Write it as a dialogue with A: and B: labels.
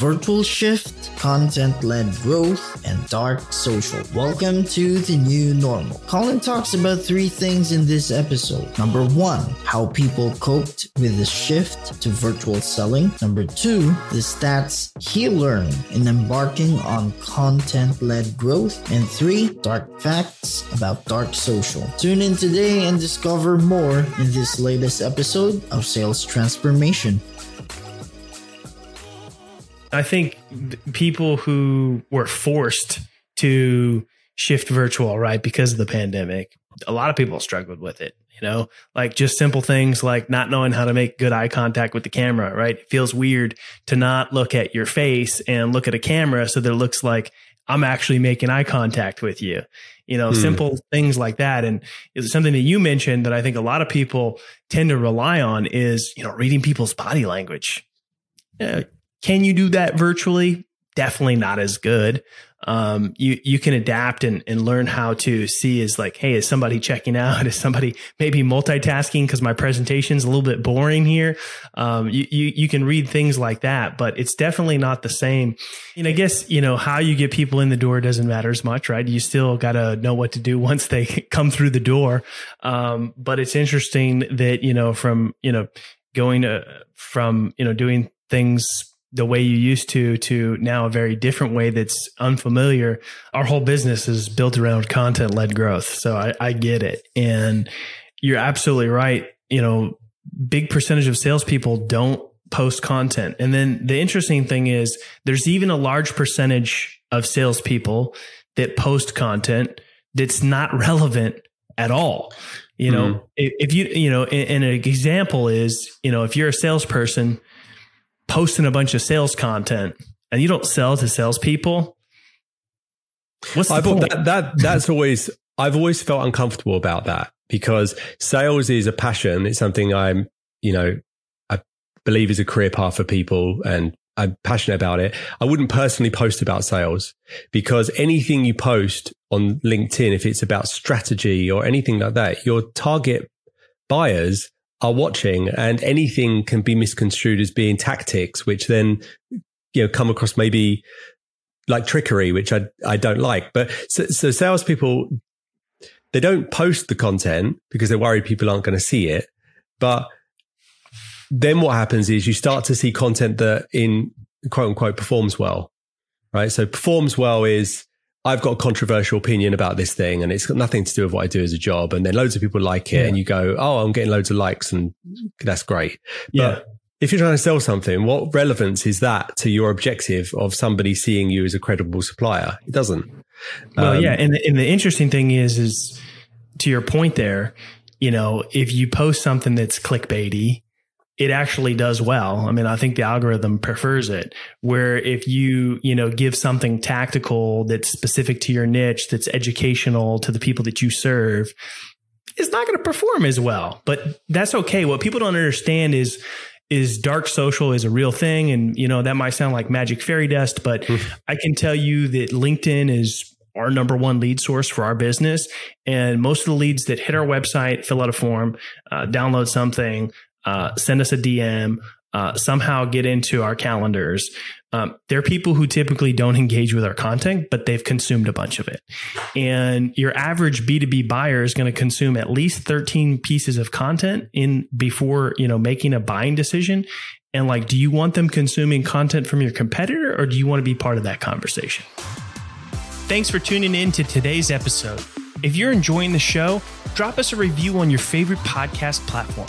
A: Virtual shift, content led growth, and dark social. Welcome to the new normal. Collin talks about three things in this episode. Number one, how people coped with the shift to virtual selling. Number two, the stats he learned in embarking on content led growth. And three, dark facts about dark social. Tune in today and discover more in this latest episode of Sales Transformation.
B: I think people who were forced to shift virtual, right, because of the pandemic, a lot of people struggled with it. You know, like just simple things like not knowing how to make good eye contact with the camera, right? It feels weird to not look at your face and look at a camera so that it looks like I'm actually making eye contact with you. You know, hmm. simple things like that. And it's something that you mentioned that I think a lot of people tend to rely on is, you know, reading people's body language. Yeah, can you do that virtually? Definitely not as good. Um, you you can adapt and, and learn how to see is like, hey, is somebody checking out? Is somebody maybe multitasking because my presentation's a little bit boring here? Um, you, you you can read things like that, but it's definitely not the same. And I guess you know how you get people in the door doesn't matter as much, right? You still got to know what to do once they come through the door. Um, but it's interesting that you know from you know going to from you know doing things the way you used to to now a very different way that's unfamiliar. Our whole business is built around content led growth. So I, I get it. And you're absolutely right. You know, big percentage of salespeople don't post content. And then the interesting thing is there's even a large percentage of salespeople that post content that's not relevant at all. You know, mm-hmm. if, you, you know, an example is, you know, if you're a salesperson posting a bunch of sales content and you don't sell to salespeople, what's the
C: I
B: point?
C: That, that that's always I've always felt uncomfortable about that because sales is a passion. It's something I'm, you know, I believe is a career path for people and I'm passionate about it. I wouldn't personally post about sales because anything you post on LinkedIn, if it's about strategy or anything like that, your target buyers are watching and anything can be misconstrued as being tactics, which then, you know, come across maybe like trickery, which I, I don't like. But so, so salespeople, they don't post the content because they're worried people aren't going to see it. But then what happens is you start to see content that in quote unquote performs well, right? So performs well is I've got a controversial opinion about this thing and it's got nothing to do with what I do as a job. And then loads of people like it yeah. and you go, Oh, I'm getting loads of likes and that's great. Yeah. But if you're trying to sell something, what relevance is that to your objective of somebody seeing you as a credible supplier? It doesn't.
B: Well, um, yeah. And the, and the interesting thing is, is to your point there, you know, if you post something that's clickbaity, it actually does well. I mean, I think the algorithm prefers it where if you, you know, give something tactical that's specific to your niche, that's educational to the people that you serve, it's not going to perform as well, but that's okay. What people don't understand is, is dark social is a real thing. And, you know, that might sound like magic fairy dust, but I can tell you that LinkedIn is our number one lead source for our business. And most of the leads that hit our website, fill out a form, uh, download something, uh, send us a DM, uh, somehow get into our calendars. Um, they're people who typically don't engage with our content, but they've consumed a bunch of it. And your average B2B buyer is going to consume at least 13 pieces of content in before, you know, making a buying decision. And like, do you want them consuming content from your competitor or do you want to be part of that conversation? Thanks for tuning in to today's episode. If you're enjoying the show, drop us a review on your favorite podcast platform.